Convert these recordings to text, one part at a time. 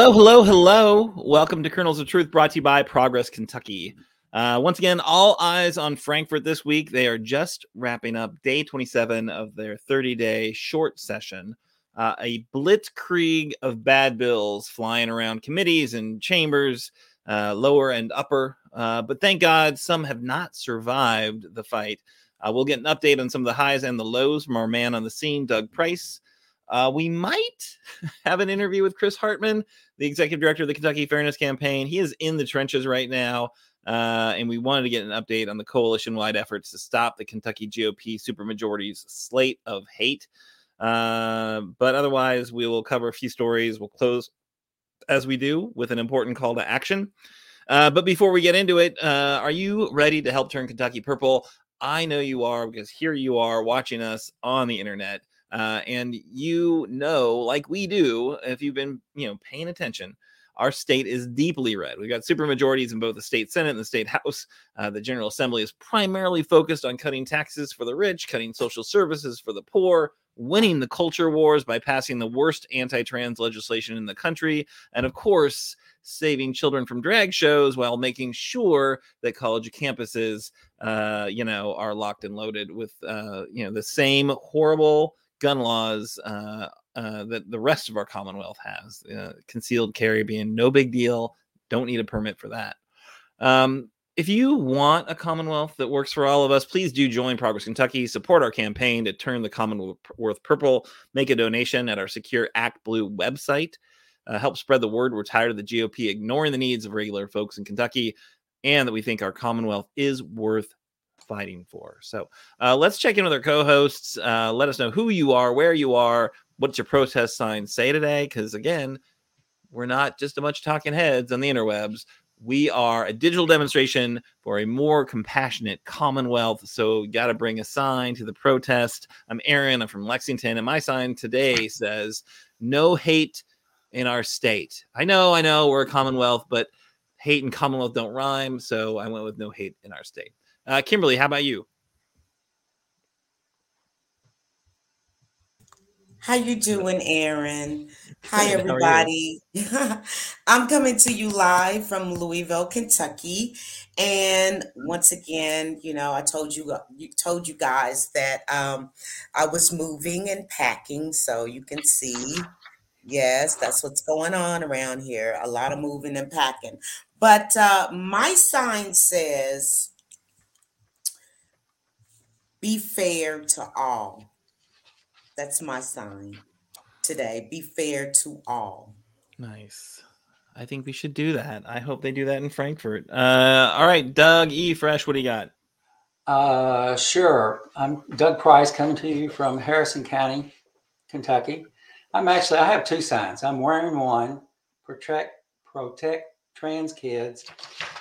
Hello, hello, hello. Welcome to Colonels of Truth brought to you by Progress Kentucky. Uh, once again, all eyes on Frankfort this week. They are just wrapping up day 27 of their 30 day short session. Uh, a blitzkrieg of bad bills flying around committees and chambers, uh, lower and upper. Uh, but thank God some have not survived the fight. Uh, we'll get an update on some of the highs and the lows from our man on the scene, Doug Price. Uh, we might have an interview with Chris Hartman, the executive director of the Kentucky Fairness Campaign. He is in the trenches right now. Uh, and we wanted to get an update on the coalition wide efforts to stop the Kentucky GOP supermajority's slate of hate. Uh, but otherwise, we will cover a few stories. We'll close, as we do, with an important call to action. Uh, but before we get into it, uh, are you ready to help turn Kentucky purple? I know you are because here you are watching us on the internet. Uh, and you know, like we do, if you've been, you know, paying attention, our state is deeply red. We've got super majorities in both the state Senate and the state House. Uh, the General Assembly is primarily focused on cutting taxes for the rich, cutting social services for the poor, winning the culture wars by passing the worst anti trans legislation in the country, and of course, saving children from drag shows while making sure that college campuses, uh, you know, are locked and loaded with, uh, you know, the same horrible gun laws uh, uh, that the rest of our Commonwealth has. Uh, concealed carry being no big deal. Don't need a permit for that. Um, if you want a Commonwealth that works for all of us, please do join Progress Kentucky. Support our campaign to turn the Commonwealth purple. Make a donation at our secure Act Blue website. Uh, help spread the word. We're tired of the GOP ignoring the needs of regular folks in Kentucky, and that we think our Commonwealth is worth fighting for. So uh, let's check in with our co-hosts. Uh, let us know who you are, where you are, what's your protest sign say today? Because again, we're not just a bunch of talking heads on the interwebs. We are a digital demonstration for a more compassionate Commonwealth. So, you got to bring a sign to the protest. I'm Aaron. I'm from Lexington, and my sign today says "No hate in our state." I know, I know, we're a Commonwealth, but hate and Commonwealth don't rhyme. So, I went with "No hate in our state." Uh, Kimberly, how about you? How you doing, Aaron? Hi, everybody. I'm coming to you live from Louisville, Kentucky, and once again, you know, I told you, you told you guys that um, I was moving and packing, so you can see. Yes, that's what's going on around here. A lot of moving and packing. But uh, my sign says, "Be fair to all." That's my sign today. Be fair to all. Nice. I think we should do that. I hope they do that in Frankfort. Uh, all right, Doug E. Fresh, what do you got? Uh, sure. I'm Doug Price coming to you from Harrison County, Kentucky. I'm actually, I have two signs. I'm wearing one, protect, protect trans kids.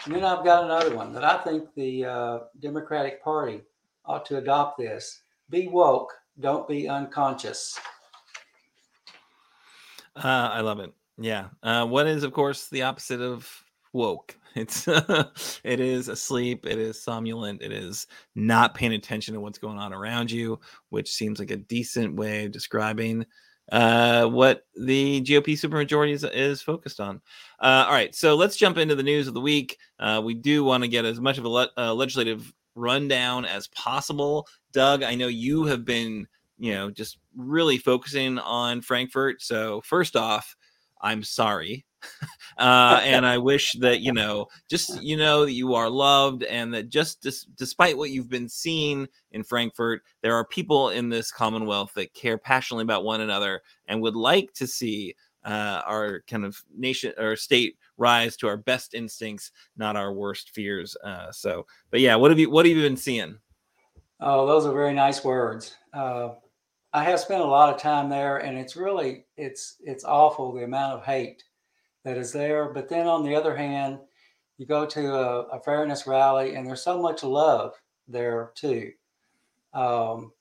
And then I've got another one that I think the uh, Democratic Party ought to adopt this. Be woke, don't be unconscious. Uh, I love it. Yeah. Uh, what is, of course, the opposite of woke? It's it is asleep. It is somnolent. It is not paying attention to what's going on around you, which seems like a decent way of describing uh, what the GOP supermajority is, is focused on. Uh, all right, so let's jump into the news of the week. Uh, we do want to get as much of a le- uh, legislative rundown as possible. Doug, I know you have been, you know, just really focusing on Frankfort. So, first off, I'm sorry. uh, and I wish that, you know, just, you know, that you are loved and that just dis- despite what you've been seeing in Frankfort, there are people in this Commonwealth that care passionately about one another and would like to see uh, our kind of nation or state rise to our best instincts, not our worst fears. Uh, so, but yeah, what have you what have you been seeing? Oh, those are very nice words. Uh, I have spent a lot of time there, and it's really it's it's awful the amount of hate that is there. But then on the other hand, you go to a, a fairness rally, and there's so much love there too. Um,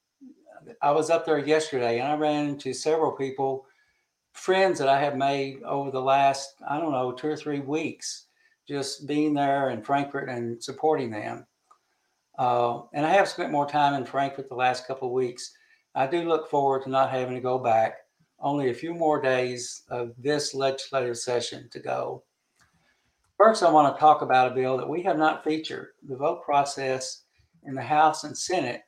I was up there yesterday, and I ran into several people friends that I have made over the last, I don't know, two or three weeks, just being there in Frankfort and supporting them. Uh, and I have spent more time in Frankfort the last couple of weeks. I do look forward to not having to go back, only a few more days of this legislative session to go. First, I want to talk about a bill that we have not featured the vote process in the House and Senate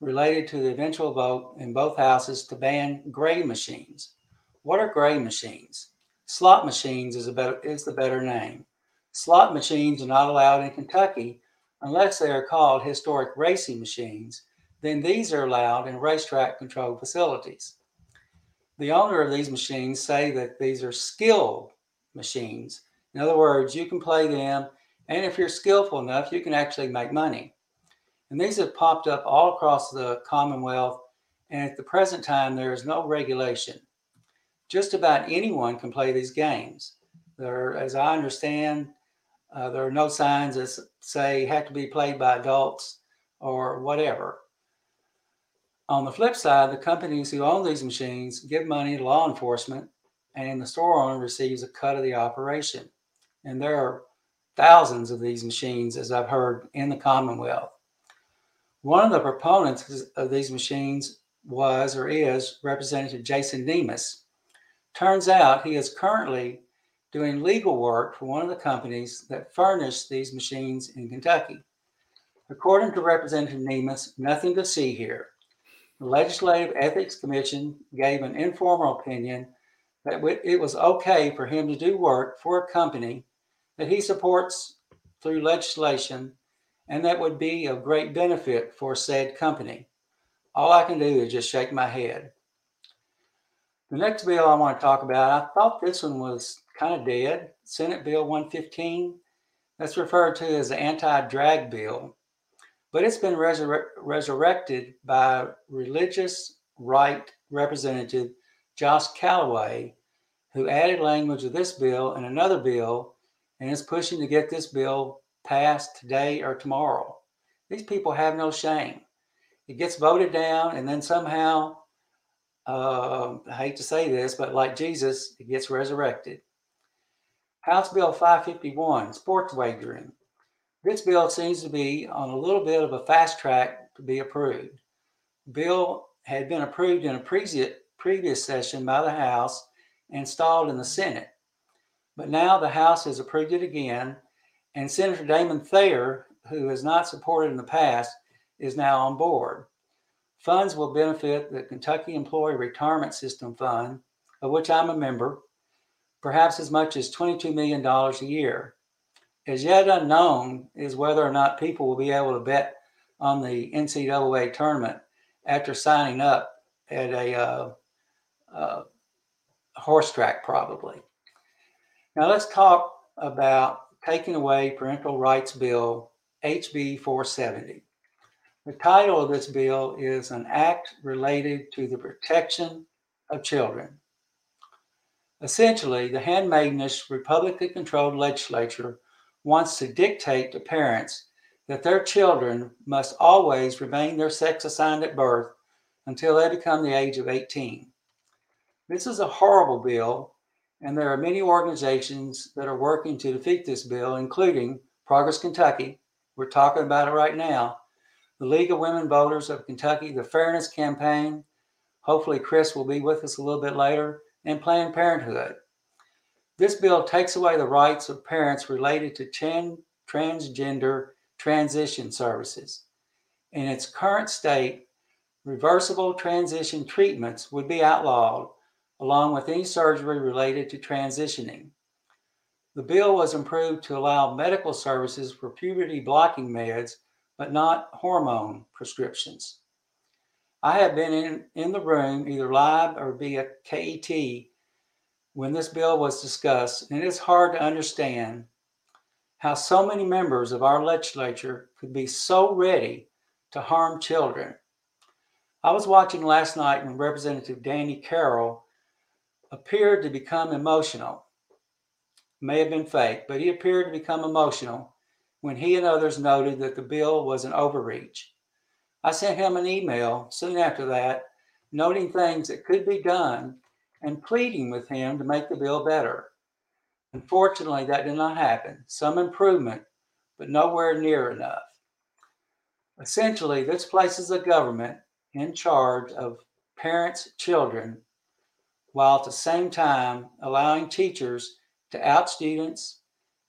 related to the eventual vote in both houses to ban gray machines. What are gray machines? Slot machines is, a better, is the better name. Slot machines are not allowed in Kentucky unless they are called historic racing machines. Then these are allowed in racetrack controlled facilities. The owner of these machines say that these are skill machines. In other words, you can play them, and if you're skillful enough, you can actually make money. And these have popped up all across the Commonwealth, and at the present time, there is no regulation. Just about anyone can play these games. There, as I understand, uh, there are no signs that say have to be played by adults or whatever. On the flip side, the companies who own these machines give money to law enforcement, and the store owner receives a cut of the operation. And there are thousands of these machines, as I've heard, in the Commonwealth. One of the proponents of these machines was or is Representative Jason Nemes. Turns out he is currently doing legal work for one of the companies that furnished these machines in Kentucky. According to Representative Nemes, nothing to see here. The Legislative Ethics Commission gave an informal opinion that it was okay for him to do work for a company that he supports through legislation and that would be of great benefit for said company. All I can do is just shake my head. The next bill I want to talk about, I thought this one was kind of dead. Senate Bill 115. That's referred to as the anti drag bill, but it's been resur- resurrected by religious right representative Josh Calloway, who added language to this bill and another bill and is pushing to get this bill passed today or tomorrow. These people have no shame. It gets voted down, and then somehow, uh, I hate to say this, but like Jesus, it gets resurrected. House Bill 551, sports wagering. This bill seems to be on a little bit of a fast track to be approved. Bill had been approved in a previous, previous session by the House and stalled in the Senate. But now the House has approved it again, and Senator Damon Thayer, who has not supported in the past, is now on board. Funds will benefit the Kentucky Employee Retirement System Fund, of which I'm a member, perhaps as much as $22 million a year. As yet unknown is whether or not people will be able to bet on the NCAA tournament after signing up at a uh, uh, horse track, probably. Now, let's talk about taking away parental rights bill HB 470. The title of this bill is an act related to the protection of children. Essentially, the handmaidenish Republican controlled legislature wants to dictate to parents that their children must always remain their sex assigned at birth until they become the age of 18. This is a horrible bill, and there are many organizations that are working to defeat this bill, including Progress Kentucky. We're talking about it right now. The League of Women Voters of Kentucky, the Fairness Campaign. Hopefully, Chris will be with us a little bit later and Planned Parenthood. This bill takes away the rights of parents related to trans- transgender transition services. In its current state, reversible transition treatments would be outlawed, along with any surgery related to transitioning. The bill was improved to allow medical services for puberty blocking meds, but not hormone prescriptions. I have been in, in the room either live or via KET when this bill was discussed, and it's hard to understand how so many members of our legislature could be so ready to harm children. I was watching last night when Representative Danny Carroll appeared to become emotional. May have been fake, but he appeared to become emotional when he and others noted that the bill was an overreach. I sent him an email soon after that, noting things that could be done and pleading with him to make the bill better. Unfortunately, that did not happen. Some improvement, but nowhere near enough. Essentially, this places the government in charge of parents' children while at the same time allowing teachers to out students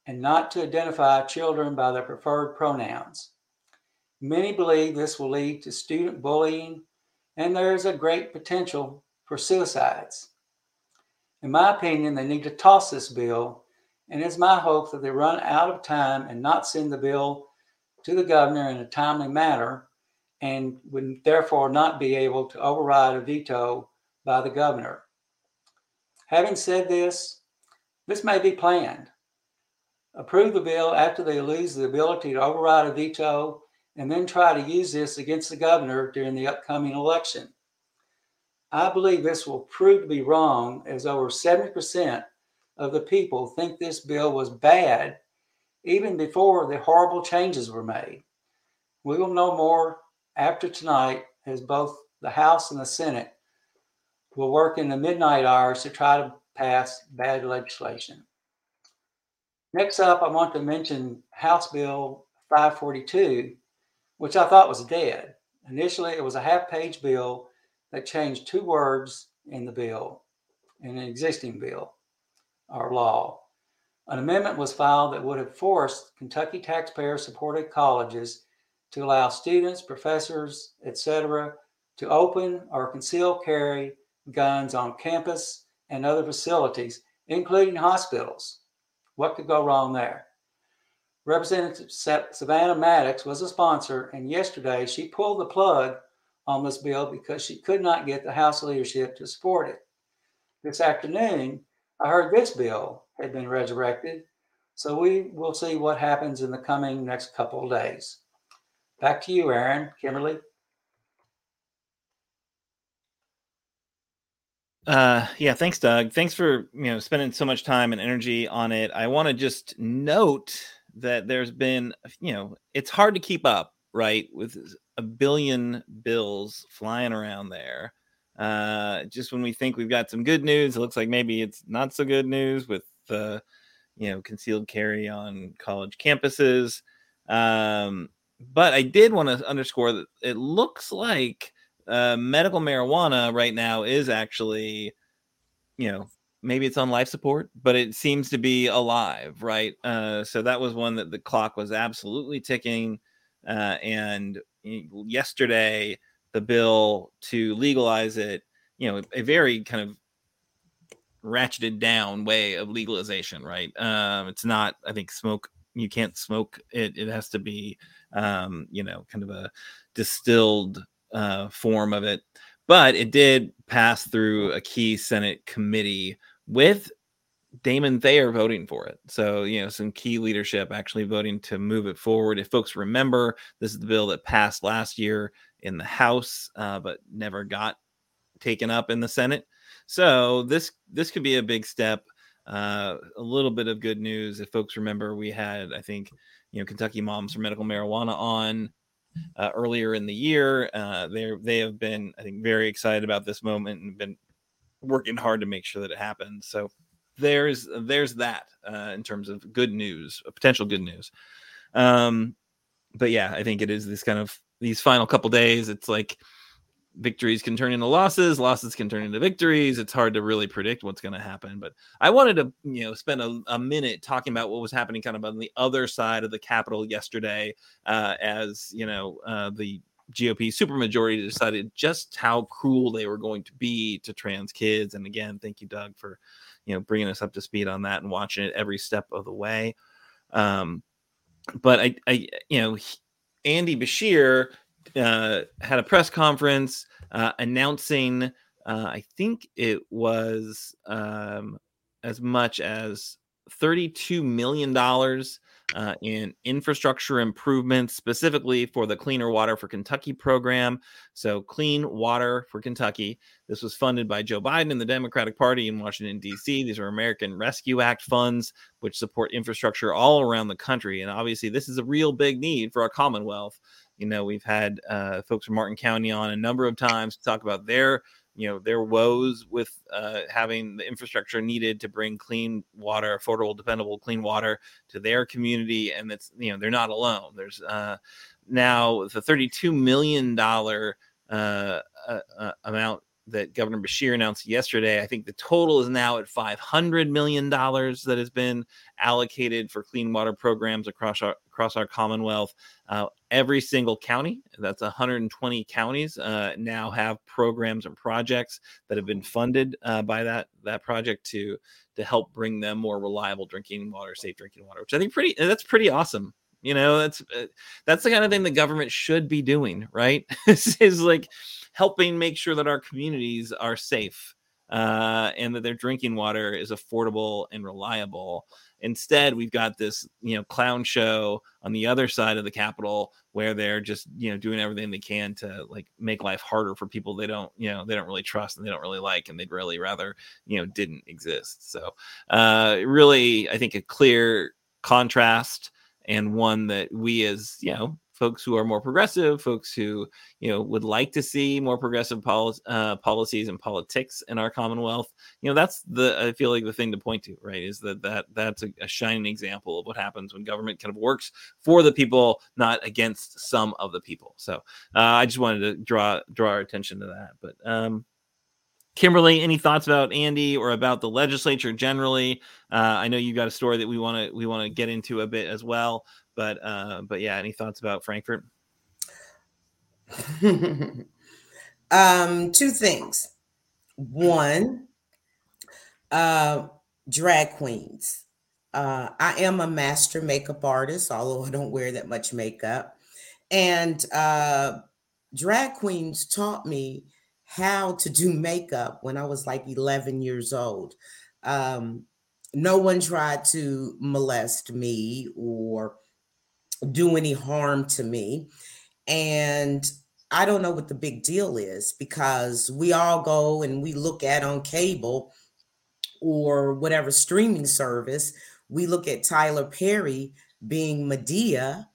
and not to identify children by their preferred pronouns. Many believe this will lead to student bullying, and there is a great potential for suicides. In my opinion, they need to toss this bill, and it's my hope that they run out of time and not send the bill to the governor in a timely manner and would therefore not be able to override a veto by the governor. Having said this, this may be planned. Approve the bill after they lose the ability to override a veto and then try to use this against the governor during the upcoming election. I believe this will prove to be wrong as over 70% of the people think this bill was bad even before the horrible changes were made. We will know more after tonight as both the House and the Senate will work in the midnight hours to try to pass bad legislation. Next up, I want to mention House Bill 542, which I thought was dead. Initially, it was a half page bill that changed two words in the bill, in an existing bill or law. An amendment was filed that would have forced Kentucky taxpayer supported colleges to allow students, professors, etc., to open or conceal carry guns on campus and other facilities, including hospitals. What could go wrong there? Representative Savannah Maddox was a sponsor, and yesterday she pulled the plug on this bill because she could not get the House leadership to support it. This afternoon, I heard this bill had been resurrected, so we will see what happens in the coming next couple of days. Back to you, Aaron, Kimberly. Uh, yeah, thanks, Doug. Thanks for you know spending so much time and energy on it. I want to just note that there's been you know it's hard to keep up, right, with a billion bills flying around there. Uh, just when we think we've got some good news, it looks like maybe it's not so good news with uh, you know concealed carry on college campuses. Um, but I did want to underscore that it looks like uh, medical marijuana right now is actually, you know, maybe it's on life support, but it seems to be alive, right? Uh, so that was one that the clock was absolutely ticking. Uh, and yesterday, the bill to legalize it, you know, a very kind of ratcheted down way of legalization, right? Um, it's not, I think, smoke. You can't smoke it. It has to be, um, you know, kind of a distilled uh, form of it. But it did pass through a key Senate committee with Damon Thayer voting for it. So, you know, some key leadership actually voting to move it forward. If folks remember, this is the bill that passed last year in the House, uh, but never got taken up in the Senate. So this this could be a big step. Uh, a little bit of good news. If folks remember, we had I think you know Kentucky Moms for Medical Marijuana on uh, earlier in the year. Uh, they they have been I think very excited about this moment and been working hard to make sure that it happens. So there's there's that uh, in terms of good news, potential good news. Um, but yeah, I think it is this kind of these final couple days. It's like victories can turn into losses, losses can turn into victories. It's hard to really predict what's going to happen. But I wanted to, you know, spend a, a, minute talking about what was happening kind of on the other side of the Capitol yesterday, uh, as you know, uh, the GOP supermajority decided just how cruel they were going to be to trans kids. And again, thank you, Doug, for you know bringing us up to speed on that and watching it every step of the way. Um, but I, I, you know, Andy Beshear uh, had a press conference uh, announcing, uh, I think it was um, as much as $32 million uh, in infrastructure improvements, specifically for the Cleaner Water for Kentucky program. So, Clean Water for Kentucky. This was funded by Joe Biden and the Democratic Party in Washington, D.C. These are American Rescue Act funds, which support infrastructure all around the country. And obviously, this is a real big need for our Commonwealth. You know, we've had uh, folks from Martin County on a number of times to talk about their you know their woes with uh, having the infrastructure needed to bring clean water affordable dependable clean water to their community and it's you know they're not alone there's uh, now the 32 million dollar uh, uh, uh, amount that Governor Beshear announced yesterday. I think the total is now at five hundred million dollars that has been allocated for clean water programs across our across our Commonwealth. Uh, every single county, that's 120 counties, uh, now have programs and projects that have been funded uh, by that that project to to help bring them more reliable drinking water, safe drinking water, which I think pretty that's pretty awesome you know that's uh, that's the kind of thing the government should be doing right is like helping make sure that our communities are safe uh, and that their drinking water is affordable and reliable. Instead, we've got this, you know, clown show on the other side of the Capitol where they're just, you know, doing everything they can to like make life harder for people they don't, you know, they don't really trust and they don't really like, and they'd really rather, you know, didn't exist. So, uh, really, I think a clear contrast and one that we as you know folks who are more progressive, folks who you know would like to see more progressive pol- uh, policies and politics in our Commonwealth. You know, that's the I feel like the thing to point to, right? Is that that that's a, a shining example of what happens when government kind of works for the people, not against some of the people. So uh, I just wanted to draw draw our attention to that. But um, Kimberly, any thoughts about Andy or about the legislature generally? Uh, I know you've got a story that we want to we want to get into a bit as well. But uh, but yeah, any thoughts about Frankfort? um, two things. One, uh, drag queens. Uh, I am a master makeup artist, although I don't wear that much makeup. And uh, drag queens taught me how to do makeup when I was like 11 years old. Um, no one tried to molest me or do any harm to me. And I don't know what the big deal is because we all go and we look at on cable or whatever streaming service, we look at Tyler Perry being Madea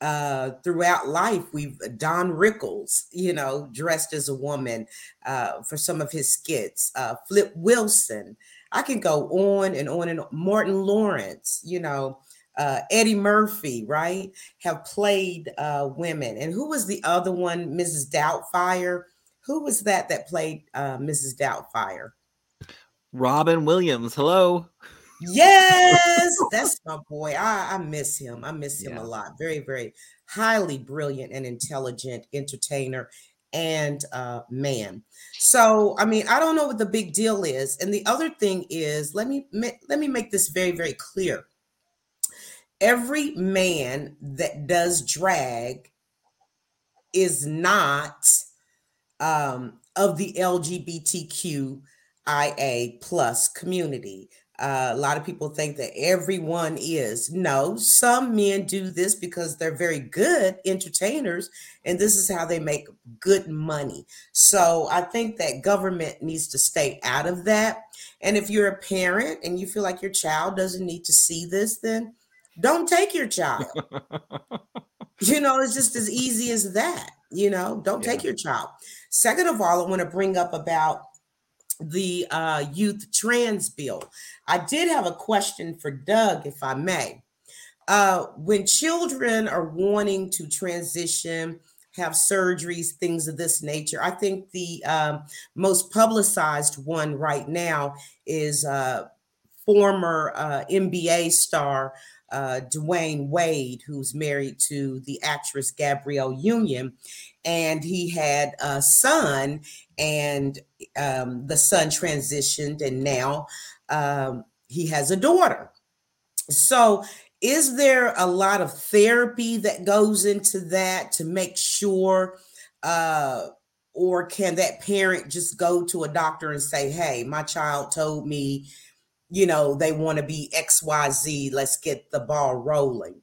uh, throughout life. We've Don Rickles, you know, dressed as a woman uh, for some of his skits. Uh, Flip Wilson. I can go on and on and on. Martin Lawrence, you know, uh, Eddie Murphy, right, have played uh, women. And who was the other one? Mrs. Doubtfire. Who was that that played uh, Mrs. Doubtfire? Robin Williams. Hello. Yes, that's my boy. I, I miss him. I miss him yeah. a lot. Very, very highly brilliant and intelligent entertainer and uh, man. So, I mean, I don't know what the big deal is. And the other thing is, let me let me make this very, very clear every man that does drag is not um, of the LGBTQIA plus community. Uh, a lot of people think that everyone is. No, some men do this because they're very good entertainers, and this is how they make good money. So I think that government needs to stay out of that. And if you're a parent and you feel like your child doesn't need to see this, then don't take your child. you know, it's just as easy as that. You know, don't yeah. take your child. Second of all, I want to bring up about the uh, youth trans bill. I did have a question for Doug, if I may. Uh, when children are wanting to transition, have surgeries, things of this nature, I think the um, most publicized one right now is uh, former uh, NBA star uh, Dwyane Wade, who's married to the actress Gabrielle Union, and he had a son, and um, the son transitioned, and now um, he has a daughter. So, is there a lot of therapy that goes into that to make sure? Uh, or can that parent just go to a doctor and say, Hey, my child told me you know, they want to be XYZ, let's get the ball rolling.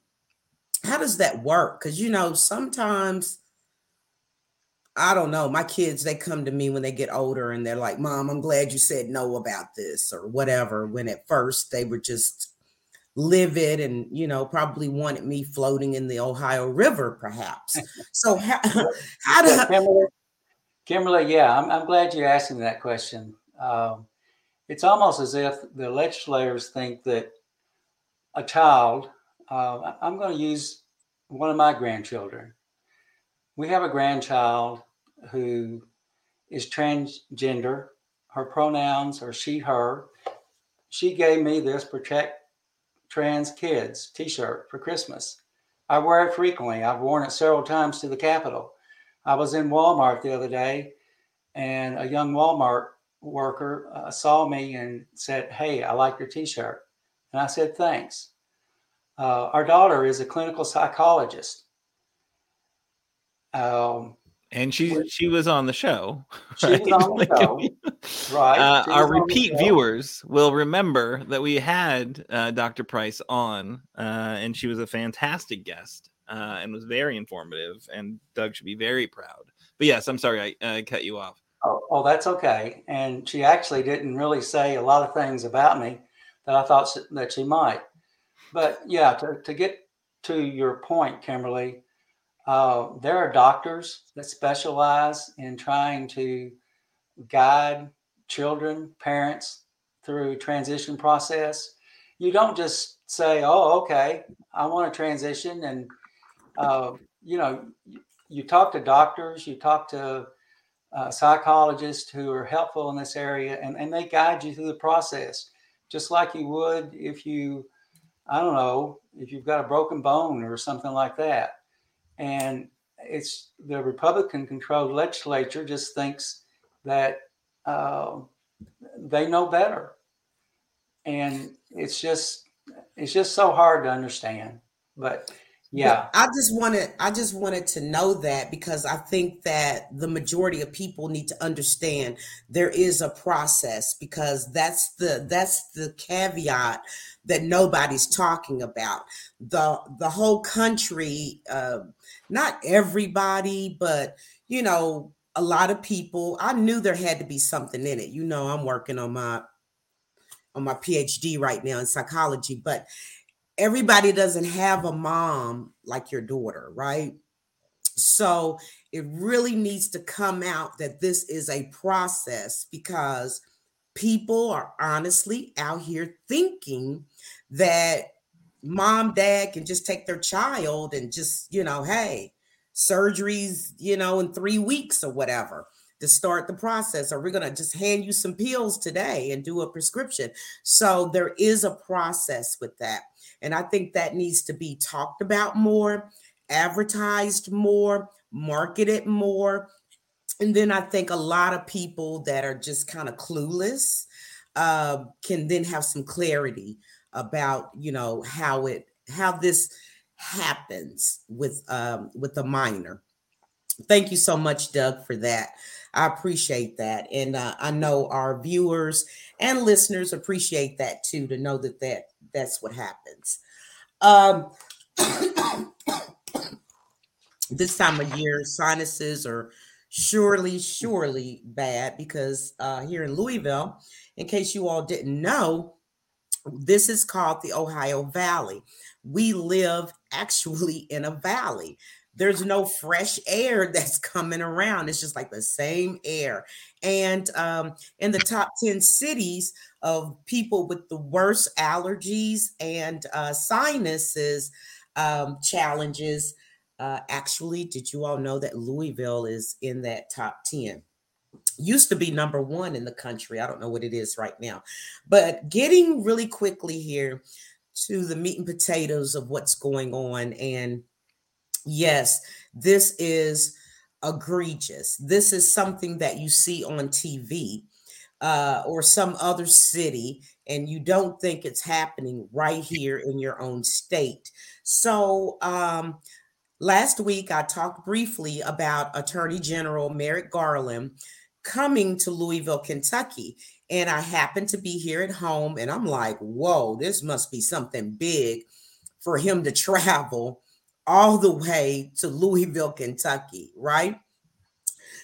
How does that work? Because, you know, sometimes, I don't know, my kids, they come to me when they get older and they're like, Mom, I'm glad you said no about this or whatever. When at first they were just livid and, you know, probably wanted me floating in the Ohio River, perhaps. So, how, how do Kimberly, Kimberly, yeah, I'm, I'm glad you're asking that question. Um, it's almost as if the legislators think that a child, uh, I'm going to use one of my grandchildren. We have a grandchild who is transgender. Her pronouns are she, her. She gave me this Protect Trans Kids t shirt for Christmas. I wear it frequently. I've worn it several times to the Capitol. I was in Walmart the other day, and a young Walmart worker uh, saw me and said, Hey, I like your t shirt. And I said, Thanks. Uh, our daughter is a clinical psychologist. Um, and she she was on the show. Right? She was on the show, right? Uh, our repeat viewers will remember that we had uh, Dr. Price on, uh, and she was a fantastic guest uh, and was very informative. And Doug should be very proud. But yes, I'm sorry I cut you off. Oh, oh, that's okay. And she actually didn't really say a lot of things about me that I thought that she might. But yeah, to, to get to your point, Kimberly, uh, there are doctors that specialize in trying to guide children, parents through transition process. You don't just say, "Oh, okay, I want to transition," and uh, you know, you talk to doctors, you talk to uh, psychologists who are helpful in this area, and, and they guide you through the process, just like you would if you, I don't know, if you've got a broken bone or something like that and it's the Republican controlled legislature just thinks that uh, they know better. And it's just it's just so hard to understand. But yeah. I just wanted I just wanted to know that because I think that the majority of people need to understand there is a process because that's the that's the caveat that nobody's talking about. The the whole country uh, not everybody, but you know, a lot of people. I knew there had to be something in it. You know, I'm working on my on my PhD right now in psychology, but everybody doesn't have a mom like your daughter, right? So it really needs to come out that this is a process because people are honestly out here thinking that mom, dad can just take their child and just, you know, hey, surgeries, you know, in three weeks or whatever to start the process, or we're going to just hand you some pills today and do a prescription. So there is a process with that. And I think that needs to be talked about more, advertised more, marketed more. And then I think a lot of people that are just kind of clueless uh, can then have some clarity about you know how it how this happens with um with the minor. Thank you so much doug for that. I appreciate that. And uh, i know our viewers and listeners appreciate that too to know that that that's what happens um this time of year sinuses are surely surely bad because uh here in louisville in case you all didn't know this is called the Ohio Valley. We live actually in a valley. There's no fresh air that's coming around. It's just like the same air. And um, in the top 10 cities of people with the worst allergies and uh, sinuses um, challenges, uh, actually, did you all know that Louisville is in that top 10? used to be number one in the country. I don't know what it is right now. But getting really quickly here to the meat and potatoes of what's going on. And yes, this is egregious. This is something that you see on TV uh, or some other city, and you don't think it's happening right here in your own state. So, um, last week I talked briefly about Attorney General Merrick Garland coming to Louisville, Kentucky. And I happened to be here at home, and I'm like, whoa, this must be something big for him to travel all the way to Louisville, Kentucky, right?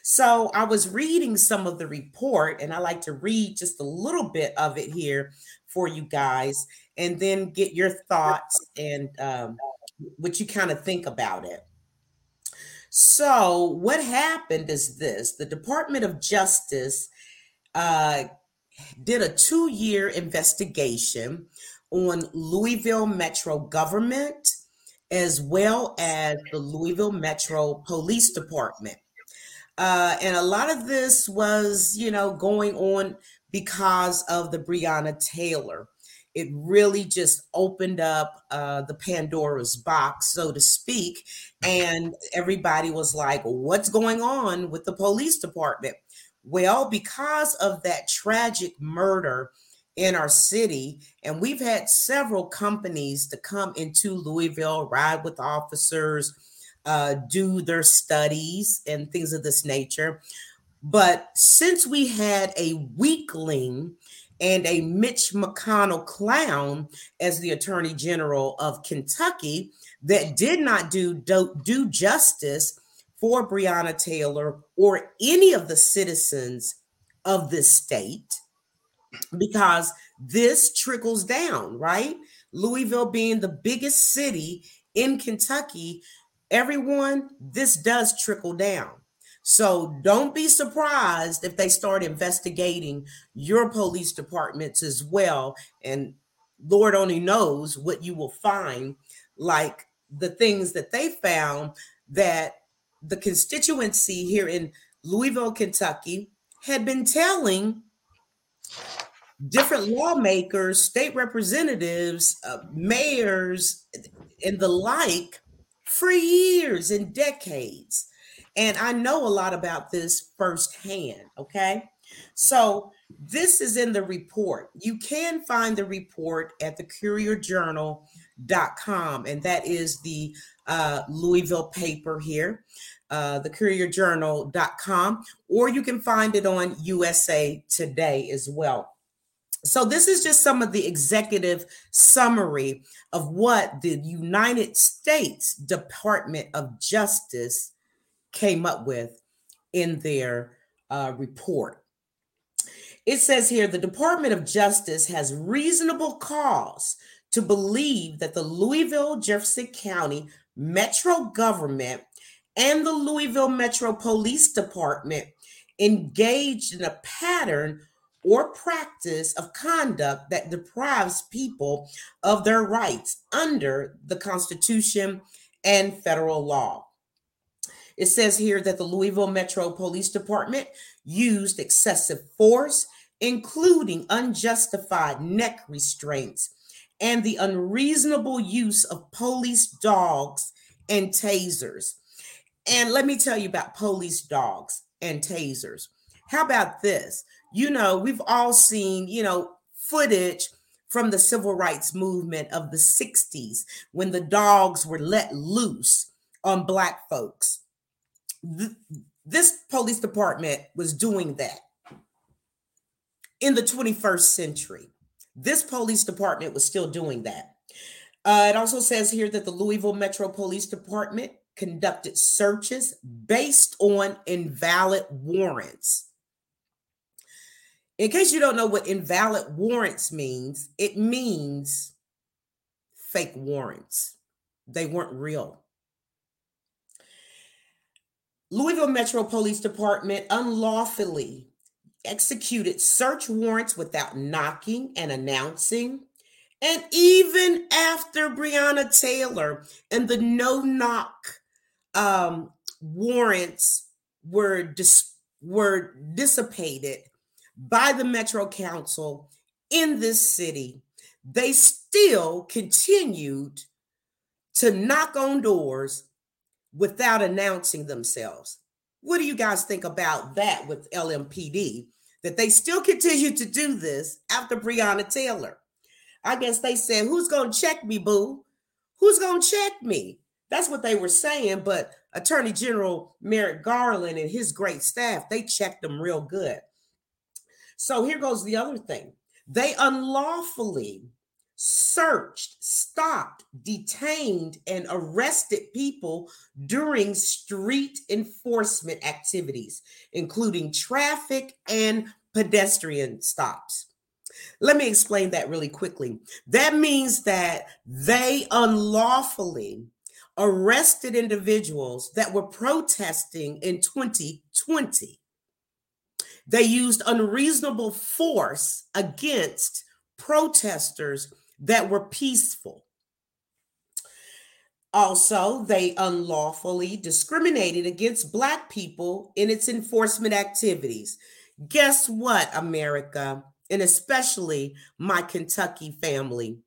So I was reading some of the report, and I like to read just a little bit of it here for you guys, and then get your thoughts and um, what you kind of think about it. So, what happened is this the Department of Justice uh, did a two year investigation on Louisville Metro government as well as the Louisville Metro Police Department. Uh, and a lot of this was, you know, going on because of the Breonna Taylor. It really just opened up uh, the Pandora's box, so to speak. And everybody was like, what's going on with the police department? Well, because of that tragic murder in our city, and we've had several companies to come into Louisville, ride with officers, uh, do their studies, and things of this nature. But since we had a weakling and a Mitch McConnell clown as the Attorney General of Kentucky that did not do, do, do justice for Breonna Taylor or any of the citizens of this state because this trickles down, right? Louisville being the biggest city in Kentucky, everyone, this does trickle down. So don't be surprised if they start investigating your police departments as well. And Lord only knows what you will find, like the things that they found that the constituency here in Louisville, Kentucky, had been telling different lawmakers, state representatives, uh, mayors, and the like for years and decades. And I know a lot about this firsthand. Okay. So this is in the report. You can find the report at the courierjournal.com, and that is the uh, Louisville paper here uh, thecourierjournal.com, or you can find it on USA Today as well. So, this is just some of the executive summary of what the United States Department of Justice came up with in their uh, report. It says here the Department of Justice has reasonable cause to believe that the Louisville, Jefferson County metro government and the Louisville Metro Police Department engaged in a pattern or practice of conduct that deprives people of their rights under the Constitution and federal law. It says here that the Louisville Metro Police Department used excessive force, including unjustified neck restraints and the unreasonable use of police dogs and tasers and let me tell you about police dogs and tasers. How about this? You know, we've all seen, you know, footage from the civil rights movement of the 60s when the dogs were let loose on black folks. This police department was doing that in the 21st century. This police department was still doing that. Uh, it also says here that the Louisville Metro Police Department conducted searches based on invalid warrants. In case you don't know what invalid warrants means, it means fake warrants. They weren't real. Louisville Metro Police Department unlawfully executed search warrants without knocking and announcing. And even after Breonna Taylor and the no knock um, warrants were dis- were dissipated by the Metro Council in this city, they still continued to knock on doors without announcing themselves. What do you guys think about that with LMPD? That they still continue to do this after Breonna Taylor. I guess they said, Who's going to check me, boo? Who's going to check me? That's what they were saying. But Attorney General Merrick Garland and his great staff, they checked them real good. So here goes the other thing they unlawfully searched, stopped, detained, and arrested people during street enforcement activities, including traffic and pedestrian stops. Let me explain that really quickly. That means that they unlawfully arrested individuals that were protesting in 2020. They used unreasonable force against protesters that were peaceful. Also, they unlawfully discriminated against Black people in its enforcement activities. Guess what, America, and especially my Kentucky family?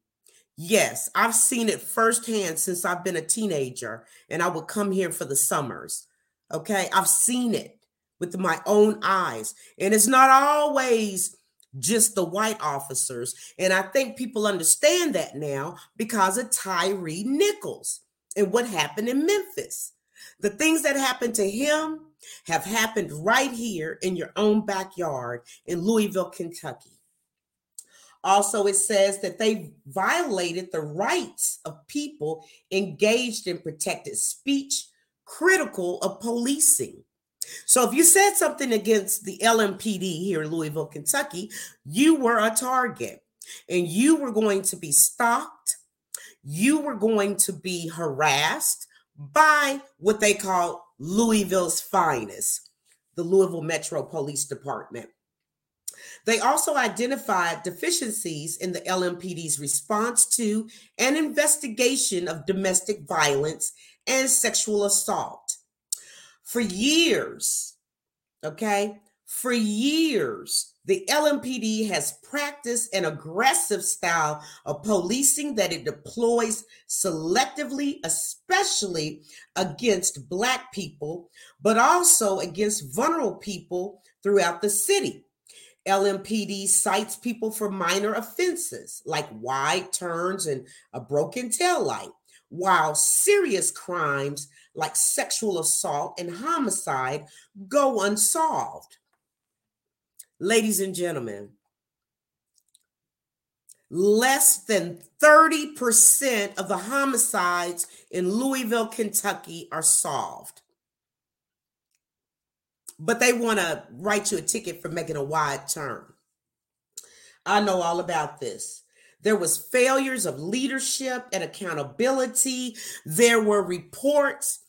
Yes, I've seen it firsthand since I've been a teenager, and I would come here for the summers. Okay, I've seen it with my own eyes, and it's not always just the white officers. And I think people understand that now because of Tyre Nichols and what happened in Memphis. The things that happened to him have happened right here in your own backyard in Louisville, Kentucky. Also, it says that they violated the rights of people engaged in protected speech, critical of policing. So, if you said something against the LMPD here in Louisville, Kentucky, you were a target and you were going to be stalked, you were going to be harassed by what they call Louisville's finest, the Louisville Metro Police Department. They also identified deficiencies in the LMPD's response to an investigation of domestic violence and sexual assault. For years, okay, for years, the LMPD has practiced an aggressive style of policing that it deploys selectively, especially against Black people, but also against vulnerable people throughout the city. LMPD cites people for minor offenses like wide turns and a broken tail light, while serious crimes like sexual assault and homicide go unsolved. Ladies and gentlemen, less than 30% of the homicides in Louisville, Kentucky are solved but they want to write you a ticket for making a wide turn. I know all about this. There was failures of leadership and accountability. There were reports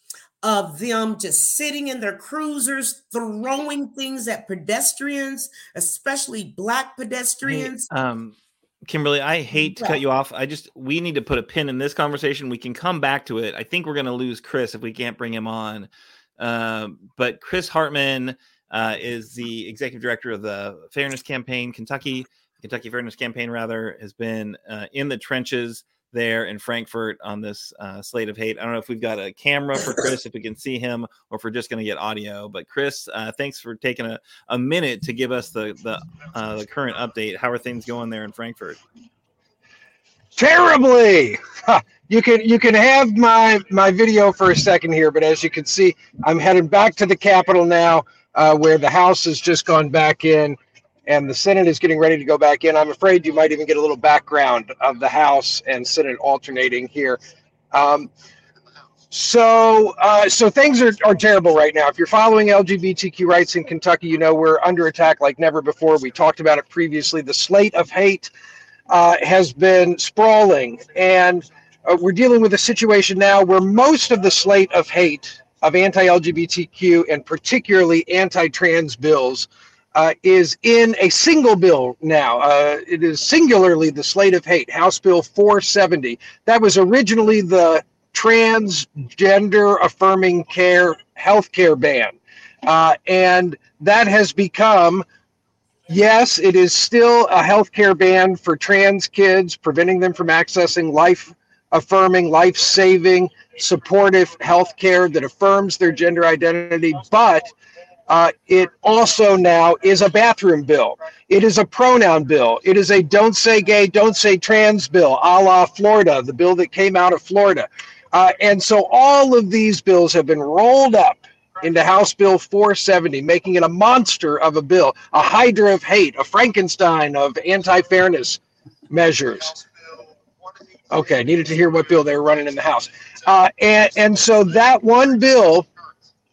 of them just sitting in their cruisers throwing things at pedestrians, especially black pedestrians. Hey, um Kimberly, I hate to yeah. cut you off. I just we need to put a pin in this conversation. We can come back to it. I think we're going to lose Chris if we can't bring him on. Um, but Chris Hartman uh, is the executive director of the Fairness Campaign, Kentucky. Kentucky Fairness Campaign, rather, has been uh, in the trenches there in Frankfort on this uh, slate of hate. I don't know if we've got a camera for Chris, if we can see him, or if we're just going to get audio. But Chris, uh, thanks for taking a, a minute to give us the the, uh, the current update. How are things going there in Frankfort? Terribly. you can you can have my my video for a second here, but as you can see, I'm heading back to the Capitol now, uh, where the House has just gone back in, and the Senate is getting ready to go back in. I'm afraid you might even get a little background of the House and Senate alternating here. Um, so, uh, so things are, are terrible right now. If you're following LGBTQ rights in Kentucky, you know we're under attack like never before. We talked about it previously. The slate of hate uh, has been sprawling, and uh, we're dealing with a situation now where most of the slate of hate of anti-LGBTQ and particularly anti-trans bills uh, is in a single bill now. Uh, it is singularly the slate of hate, House Bill 470. That was originally the transgender affirming care health care ban. Uh, and that has become yes, it is still a healthcare ban for trans kids, preventing them from accessing life affirming, life saving, supportive health care that affirms their gender identity, but uh, it also now is a bathroom bill. It is a pronoun bill. It is a don't say gay, don't say trans bill, a la Florida, the bill that came out of Florida. Uh, and so all of these bills have been rolled up into House Bill 470, making it a monster of a bill, a hydra of hate, a Frankenstein of anti fairness measures. Okay, needed to hear what bill they were running in the House. Uh, and, and so that one bill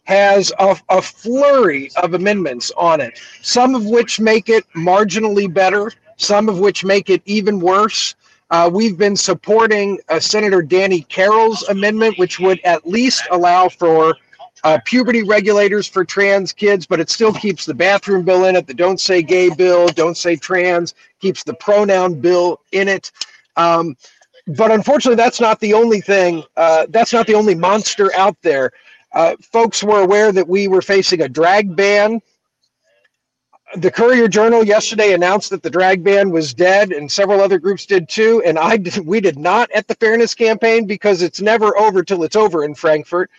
has a, a flurry of amendments on it, some of which make it marginally better, some of which make it even worse. Uh, we've been supporting uh, Senator Danny Carroll's amendment, which would at least allow for uh, puberty regulators for trans kids, but it still keeps the bathroom bill in it, the don't say gay bill, don't say trans, keeps the pronoun bill in it. Um, but unfortunately, that's not the only thing. Uh, that's not the only monster out there. Uh, folks were aware that we were facing a drag ban. The Courier Journal yesterday announced that the drag ban was dead, and several other groups did too. And I, we did not at the Fairness Campaign because it's never over till it's over in Frankfort.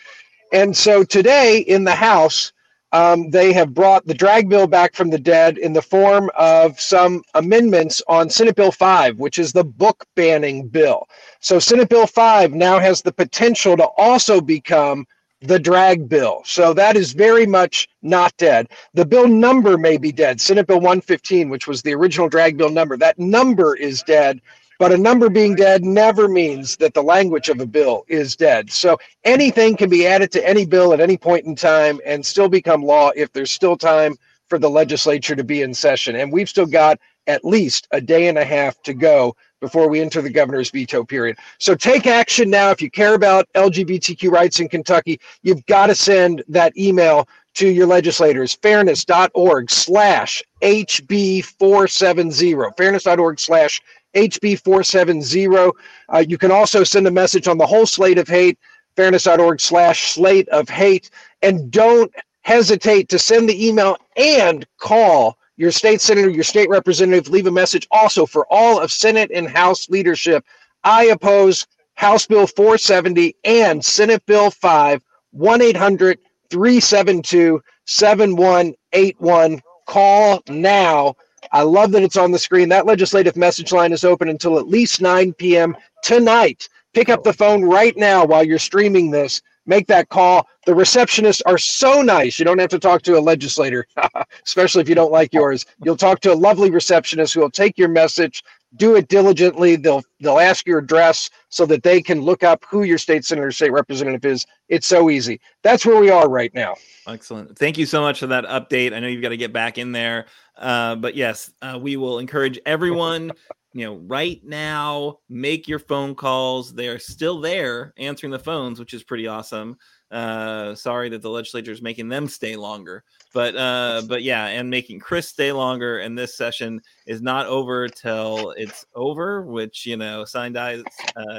And so today in the House, um, they have brought the drag bill back from the dead in the form of some amendments on Senate Bill 5, which is the book banning bill. So Senate Bill 5 now has the potential to also become the drag bill. So that is very much not dead. The bill number may be dead. Senate Bill 115, which was the original drag bill number, that number is dead. But a number being dead never means that the language of a bill is dead. So anything can be added to any bill at any point in time and still become law if there's still time for the legislature to be in session. And we've still got at least a day and a half to go before we enter the governor's veto period. So take action now. If you care about LGBTQ rights in Kentucky, you've got to send that email to your legislators, fairness.org slash HB470, fairness.org slash HB 470. Uh, you can also send a message on the whole slate of hate, fairness.org slash slate of hate. And don't hesitate to send the email and call your state senator, your state representative. Leave a message also for all of Senate and House leadership. I oppose House Bill 470 and Senate Bill 5, 1 800 372 7181. Call now I love that it's on the screen. That legislative message line is open until at least 9 p.m. tonight. Pick up the phone right now while you're streaming this. Make that call. The receptionists are so nice. You don't have to talk to a legislator, especially if you don't like yours. You'll talk to a lovely receptionist who will take your message, do it diligently. They'll they'll ask your address so that they can look up who your state senator, state representative is. It's so easy. That's where we are right now. Excellent. Thank you so much for that update. I know you've got to get back in there. Uh, but yes, uh, we will encourage everyone, you know, right now, make your phone calls. They are still there answering the phones, which is pretty awesome. Uh, sorry that the legislature is making them stay longer, but uh, but yeah, and making Chris stay longer. And this session is not over till it's over, which you know, signed uh,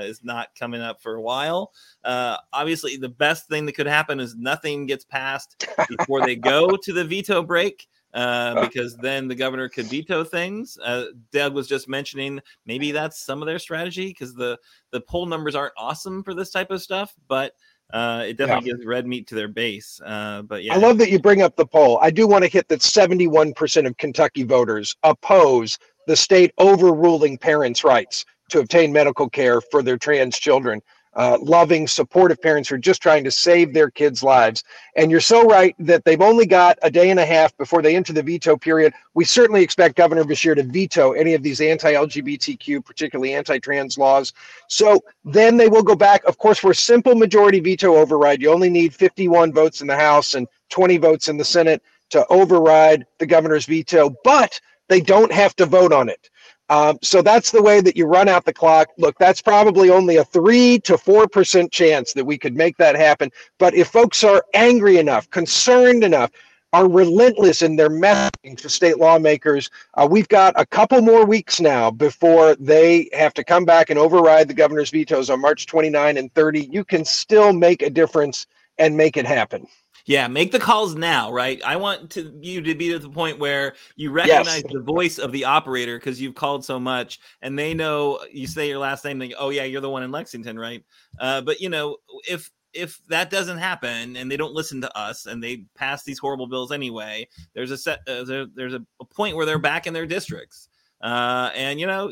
is not coming up for a while. Uh, obviously, the best thing that could happen is nothing gets passed before they go to the veto break. Uh, because then the governor could veto things. Uh, Doug was just mentioning maybe that's some of their strategy because the the poll numbers aren't awesome for this type of stuff, but uh, it definitely yeah. gives red meat to their base. Uh, but yeah, I love that you bring up the poll. I do want to hit that 71% of Kentucky voters oppose the state overruling parents' rights to obtain medical care for their trans children uh, loving, supportive parents who are just trying to save their kids' lives. And you're so right that they've only got a day and a half before they enter the veto period. We certainly expect Governor Beshear to veto any of these anti LGBTQ, particularly anti trans laws. So then they will go back. Of course, for a simple majority veto override, you only need 51 votes in the House and 20 votes in the Senate to override the governor's veto, but they don't have to vote on it. Um, so that's the way that you run out the clock. Look, that's probably only a three to four percent chance that we could make that happen. But if folks are angry enough, concerned enough, are relentless in their messaging to state lawmakers, uh, we've got a couple more weeks now before they have to come back and override the governor's vetoes on March 29 and 30. You can still make a difference and make it happen. Yeah, make the calls now, right? I want to you to be at the point where you recognize yes. the voice of the operator because you've called so much, and they know you say your last name. They oh yeah, you're the one in Lexington, right? Uh, but you know if if that doesn't happen and they don't listen to us and they pass these horrible bills anyway, there's a set uh, there, there's a, a, point where they're back in their districts. Uh, and you know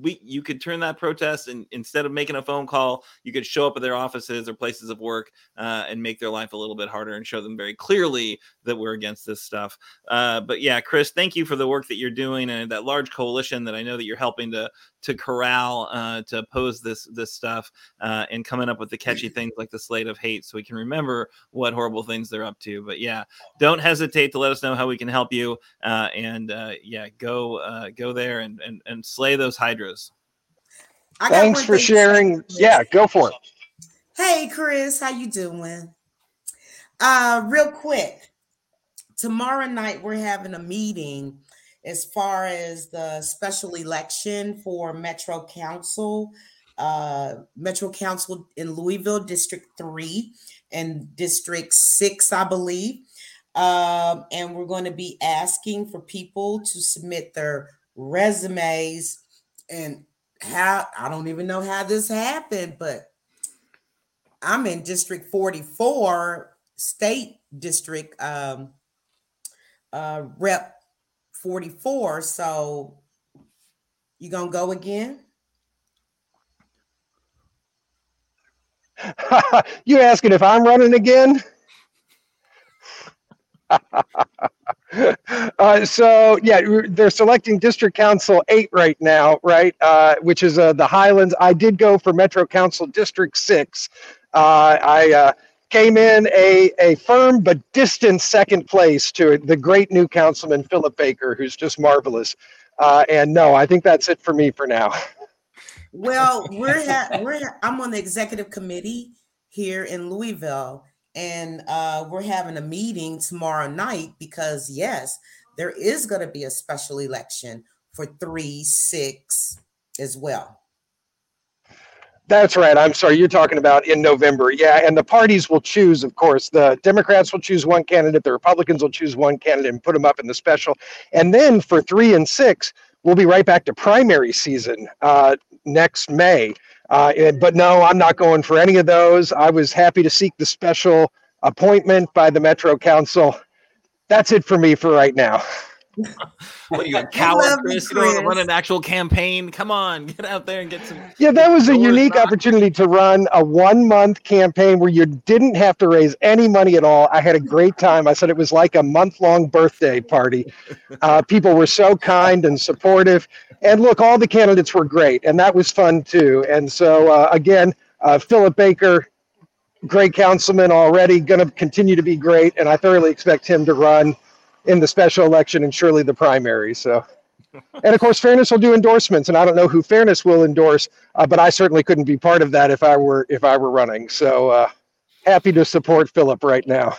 we you could turn that protest and instead of making a phone call, you could show up at their offices or places of work uh, and make their life a little bit harder and show them very clearly that we're against this stuff. Uh, but yeah, Chris, thank you for the work that you're doing and that large coalition that I know that you're helping to to corral uh, to oppose this this stuff uh, and coming up with the catchy things like the slate of hate, so we can remember what horrible things they're up to. But yeah, don't hesitate to let us know how we can help you, uh, and uh, yeah, go uh, go there and, and and slay those hydras. Thanks for sharing. Yeah, go for it. Hey, Chris, how you doing? Uh, real quick, tomorrow night we're having a meeting as far as the special election for Metro Council uh, Metro Council in Louisville, District 3 and District 6, I believe. Um, and we're going to be asking for people to submit their resumes and how I don't even know how this happened, but I'm in District 44, State District um, uh, Rep 44. So you gonna go again? you asking if I'm running again? uh, so yeah, they're selecting District Council eight right now, right? Uh, which is uh, the Highlands. I did go for Metro Council District six. Uh, I uh, came in a a firm but distant second place to the great new councilman Philip Baker, who's just marvelous. Uh, and no, I think that's it for me for now. Well, we're ha- we're ha- I'm on the executive committee here in Louisville, and uh, we're having a meeting tomorrow night because yes, there is going to be a special election for three six as well. That's right. I'm sorry. You're talking about in November. Yeah. And the parties will choose, of course. The Democrats will choose one candidate, the Republicans will choose one candidate and put them up in the special. And then for three and six, we'll be right back to primary season uh, next May. Uh, but no, I'm not going for any of those. I was happy to seek the special appointment by the Metro Council. That's it for me for right now. What you a coward, Chris? You don't want to run an actual campaign? Come on, get out there and get some. Yeah, that was a unique not. opportunity to run a one month campaign where you didn't have to raise any money at all. I had a great time. I said it was like a month long birthday party. Uh, people were so kind and supportive. And look, all the candidates were great, and that was fun too. And so, uh, again, uh, Philip Baker, great councilman already, going to continue to be great, and I thoroughly expect him to run in the special election and surely the primary. So, and of course, Fairness will do endorsements, and I don't know who Fairness will endorse, uh, but I certainly couldn't be part of that if I were if I were running. So, uh, happy to support Philip right now.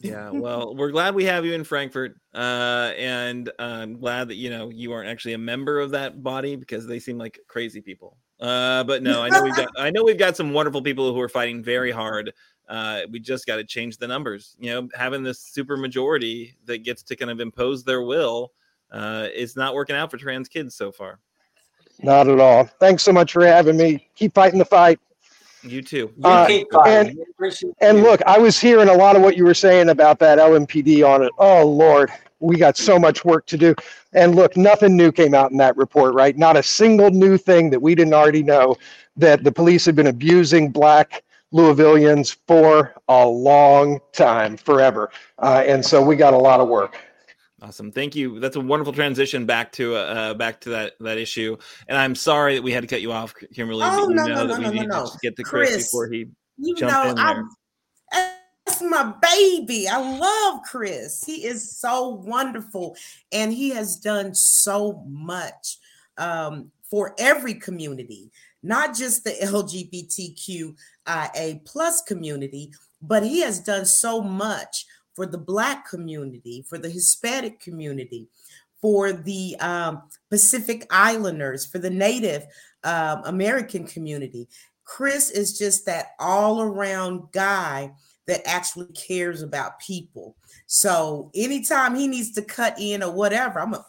Yeah, well, we're glad we have you in Frankfort, uh, and I'm glad that you know you aren't actually a member of that body because they seem like crazy people. Uh, but no, I know we've got I know we've got some wonderful people who are fighting very hard uh, we just got to change the numbers. You know, having this super majority that gets to kind of impose their will uh, is not working out for trans kids so far. Not at all. Thanks so much for having me. Keep fighting the fight. You too. Uh, and, and look, I was hearing a lot of what you were saying about that LMPD on it. Oh Lord, we got so much work to do. And look, nothing new came out in that report, right? Not a single new thing that we didn't already know that the police had been abusing black Louisvillians for a long time, forever. Uh, and so we got a lot of work. Awesome, thank you. That's a wonderful transition back to uh, uh, back to that that issue. And I'm sorry that we had to cut you off, Kimberly. Oh no, no, no, no, no, no. Get to Chris, Chris, before he you jumped in there. I, that's my baby. I love Chris. He is so wonderful, and he has done so much um, for every community not just the LGBTQIA plus community, but he has done so much for the Black community, for the Hispanic community, for the um, Pacific Islanders, for the Native um, American community. Chris is just that all around guy that actually cares about people. So anytime he needs to cut in or whatever, I'm a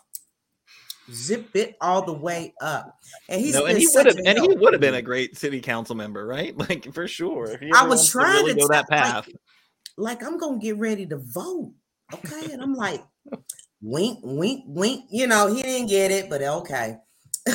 zip it all the way up. And he's no, and he would have and he would have been a great city council member, right? Like for sure. I was trying to, really to go that path. Like, like, I'm gonna get ready to vote. Okay. And I'm like, wink, wink, wink. You know, he didn't get it, but okay.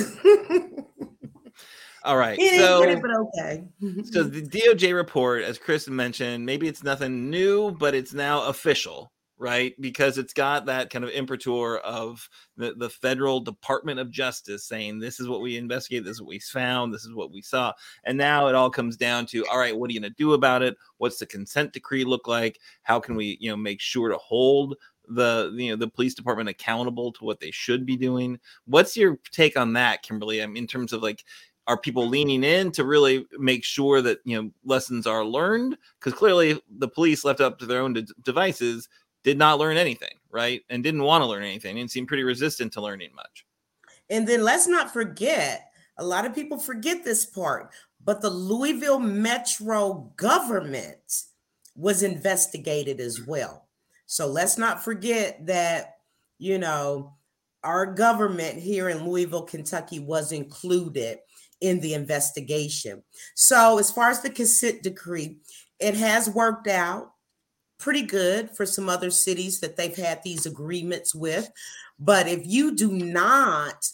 All right. so, it, but okay. so the DOJ report, as Chris mentioned, maybe it's nothing new, but it's now official right? Because it's got that kind of imprimatur of the, the federal Department of Justice saying, this is what we investigated, this is what we found, this is what we saw. And now it all comes down to, all right, what are you going to do about it? What's the consent decree look like? How can we, you know, make sure to hold the you know the police department accountable to what they should be doing what's your take on that kimberly I mean, in terms of like are people leaning in to really make sure that you know lessons are learned because clearly the police left up to their own de- devices did not learn anything, right? And didn't want to learn anything and seemed pretty resistant to learning much. And then let's not forget A lot of people forget this part, but the Louisville Metro government was investigated as well. So let's not forget that, you know, our government here in Louisville, Kentucky was included in the investigation. So, as far as the consent decree, it has worked out pretty good for some other cities that they've had these agreements with. But if you do not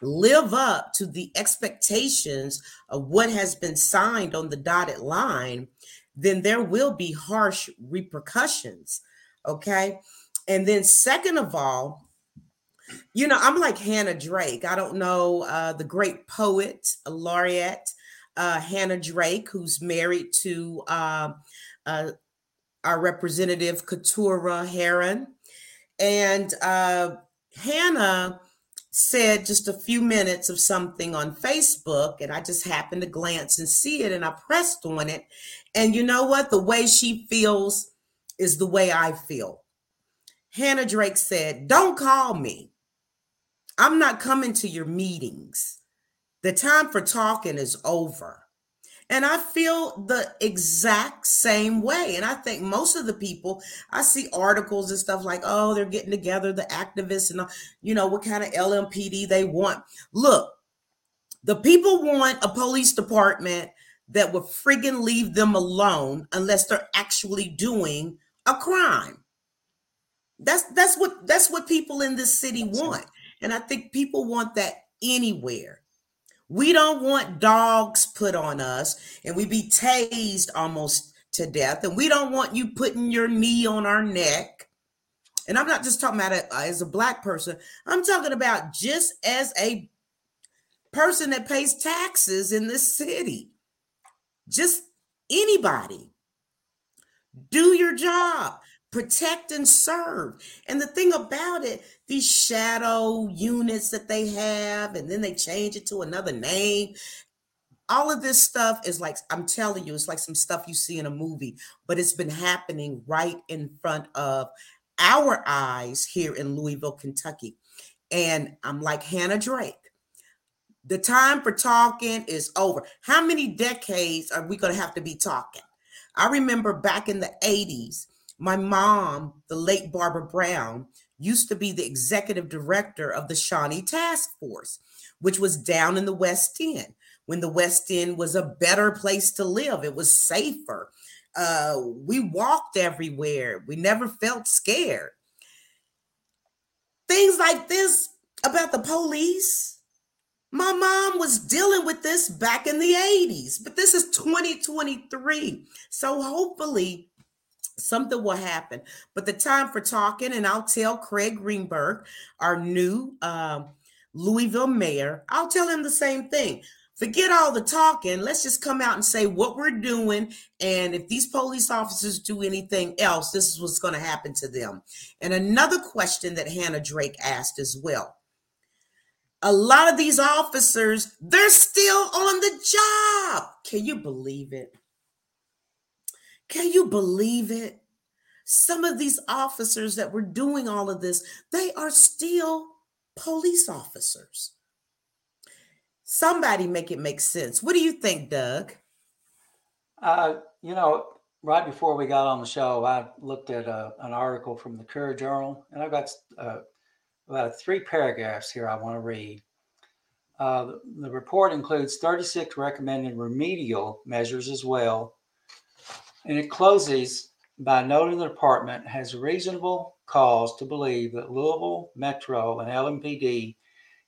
live up to the expectations of what has been signed on the dotted line, then there will be harsh repercussions. Okay. And then, second of all, you know, I'm like Hannah Drake. I don't know uh, the great poet, laureate uh, Hannah Drake, who's married to uh, uh, our representative Keturah Herron. And uh, Hannah said just a few minutes of something on Facebook, and I just happened to glance and see it, and I pressed on it. And you know what? The way she feels is the way I feel. Hannah Drake said, Don't call me. I'm not coming to your meetings. The time for talking is over. And I feel the exact same way. And I think most of the people, I see articles and stuff like, oh, they're getting together, the activists, and, you know, what kind of LMPD they want. Look, the people want a police department that would friggin' leave them alone unless they're actually doing a crime. That's that's what that's what people in this city want. And I think people want that anywhere. We don't want dogs put on us and we be tased almost to death. And we don't want you putting your knee on our neck. And I'm not just talking about it as a black person, I'm talking about just as a person that pays taxes in this city. Just anybody. Do your job protect and serve. And the thing about it, these shadow units that they have, and then they change it to another name. All of this stuff is like, I'm telling you, it's like some stuff you see in a movie, but it's been happening right in front of our eyes here in Louisville, Kentucky. And I'm like Hannah Drake. The time for talking is over. How many decades are we going to have to be talking? I remember back in the 80s, my mom, the late Barbara Brown, used to be the executive director of the Shawnee Task Force, which was down in the West End when the West End was a better place to live. It was safer. Uh, we walked everywhere. We never felt scared. Things like this about the police. My mom was dealing with this back in the 80s, but this is 2023. So hopefully, something will happen. But the time for talking, and I'll tell Craig Greenberg, our new um, Louisville mayor, I'll tell him the same thing. Forget all the talking. Let's just come out and say what we're doing. And if these police officers do anything else, this is what's going to happen to them. And another question that Hannah Drake asked as well. A lot of these officers, they're still on the job. Can you believe it? Can you believe it? Some of these officers that were doing all of this, they are still police officers. Somebody make it make sense. What do you think, Doug? Uh, you know, right before we got on the show, I looked at a, uh, an article from the Courier Journal, and I've got uh, about three paragraphs here I want to read. Uh, the, the report includes 36 recommended remedial measures as well and it closes by noting the department has reasonable cause to believe that Louisville Metro and LMPD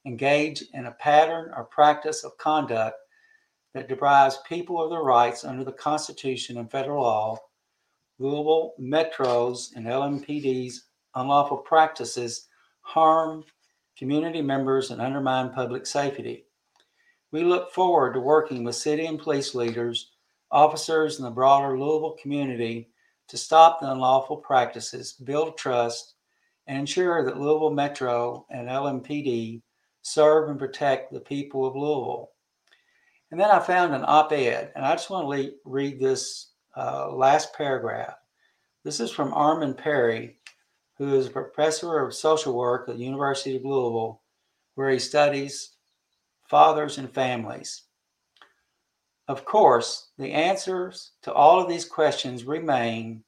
engage in a pattern or practice of conduct that deprives people of their rights under the Constitution and federal law. Louisville Metro's and LMPD's unlawful practices harm community members and undermine public safety. We look forward to working with city and police leaders officers in the broader Louisville community to stop the unlawful practices, build trust, and ensure that Louisville Metro and LMPD serve and protect the people of Louisville. And then I found an op ed, and I just want to le- read this uh, last paragraph. This is from Armon Perry, who is a professor of social work at the University of Louisville, where he studies fathers, and families? Of course, the answers to all of these questions remain,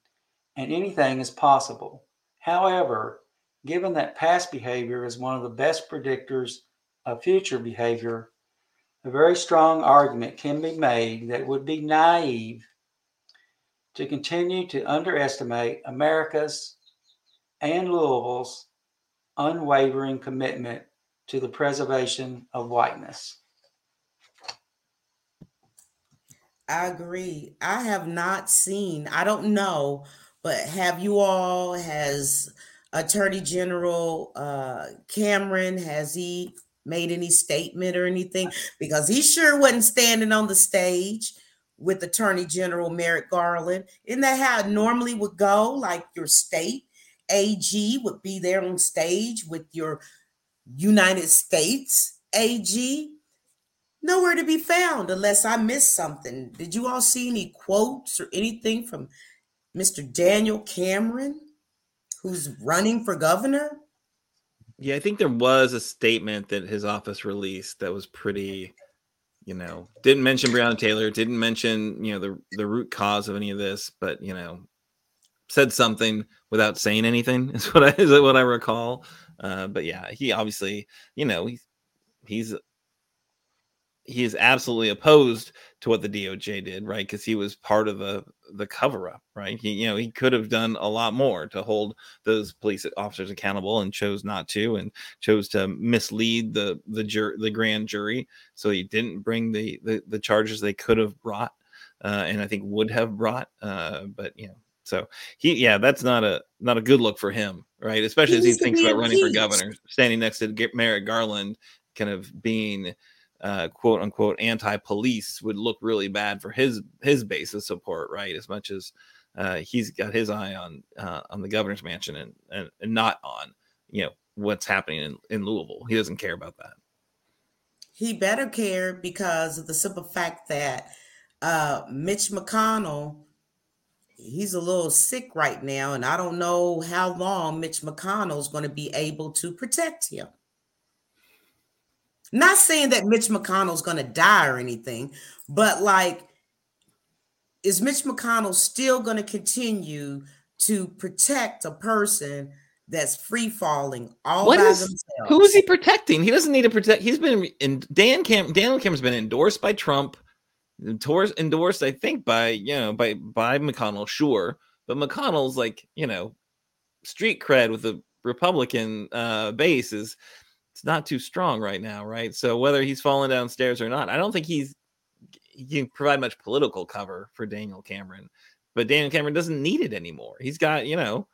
and anything is possible. However, given that past behavior is one of the best predictors of future behavior, a very strong argument can be made that would be naive to continue to underestimate America's and Louisville's unwavering commitment to the preservation of whiteness. I agree. I have not seen, I don't know, but have you all, has Attorney General uh, Cameron, has he made any statement or anything? Because he sure wasn't standing on the stage with Attorney General Merrick Garland. Isn't that how it normally would go? Like your state AG would be there on stage with your United States AG nowhere to be found unless I missed something. Did you all see any quotes or anything from Mr. Daniel Cameron, who's running for governor? Yeah, I think there was a statement that his office released that was pretty, you know, didn't mention Breonna Taylor, didn't mention, you know, the the root cause of any of this, but you know, said something without saying anything is what I is what I recall. Uh, but yeah, he obviously, you know, he's he's he is absolutely opposed to what the DOJ did, right? Because he was part of the the cover up, right? He, you know, he could have done a lot more to hold those police officers accountable, and chose not to, and chose to mislead the the jur- the grand jury, so he didn't bring the the, the charges they could have brought, uh, and I think would have brought. Uh, but you know, so he, yeah, that's not a not a good look for him, right? Especially he as he thinks about running for governor, standing next to Merrick Garland, kind of being uh, quote unquote anti-police would look really bad for his his base of support, right? As much as uh, he's got his eye on uh, on the governor's mansion and, and, and not on you know what's happening in, in Louisville. He doesn't care about that. He better care because of the simple fact that uh, Mitch McConnell he's a little sick right now, and I don't know how long Mitch McConnell is going to be able to protect him. Not saying that Mitch McConnell's going to die or anything, but like, is Mitch McConnell still going to continue to protect a person that's free falling all what by is, themselves? Who is he protecting? He doesn't need to protect. He's been in Dan Cam. Daniel Cameron's been endorsed by Trump, endorsed, I think, by you know by by McConnell, sure, but McConnell's like you know street cred with the Republican uh, base is it's not too strong right now, right? So whether he's falling downstairs or not, I don't think he's he can provide much political cover for Daniel Cameron. But Daniel Cameron doesn't need it anymore. He's got, you know,